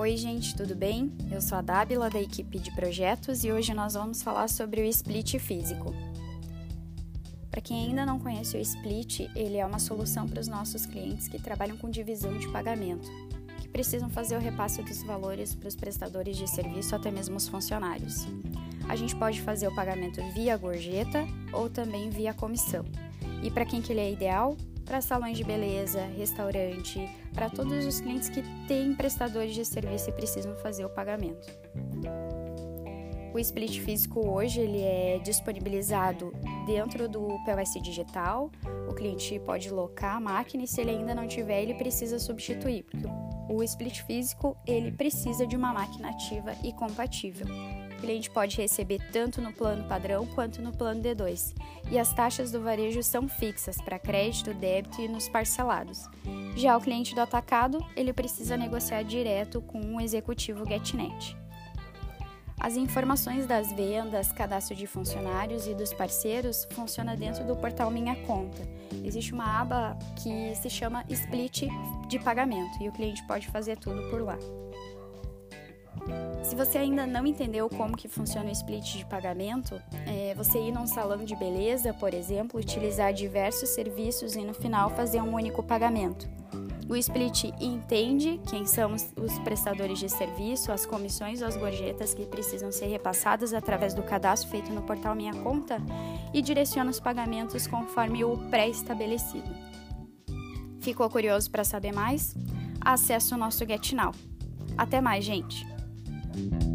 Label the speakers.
Speaker 1: Oi, gente, tudo bem? Eu sou a Dábila da equipe de projetos e hoje nós vamos falar sobre o split físico. Para quem ainda não conhece o split, ele é uma solução para os nossos clientes que trabalham com divisão de pagamento, que precisam fazer o repasse dos valores para os prestadores de serviço, até mesmo os funcionários. A gente pode fazer o pagamento via gorjeta ou também via comissão. E para quem que ele é ideal? Para salões de beleza, restaurante, para todos os clientes que têm prestadores de serviço e precisam fazer o pagamento. O split físico hoje ele é disponibilizado dentro do POS digital. O cliente pode locar a máquina e se ele ainda não tiver, ele precisa substituir, porque o split físico ele precisa de uma máquina ativa e compatível. Cliente pode receber tanto no plano padrão quanto no plano D2. E as taxas do varejo são fixas para crédito, débito e nos parcelados. Já o cliente do atacado, ele precisa negociar direto com um executivo GetNet. As informações das vendas, cadastro de funcionários e dos parceiros funciona dentro do portal Minha Conta. Existe uma aba que se chama Split de pagamento e o cliente pode fazer tudo por lá. Se você ainda não entendeu como que funciona o split de pagamento, é você ir num salão de beleza, por exemplo, utilizar diversos serviços e no final fazer um único pagamento. O split entende quem são os prestadores de serviço, as comissões ou as gorjetas que precisam ser repassadas através do cadastro feito no portal Minha Conta e direciona os pagamentos conforme o pré-estabelecido. Ficou curioso para saber mais? Acesse o nosso GetNow. Até mais, gente! thank you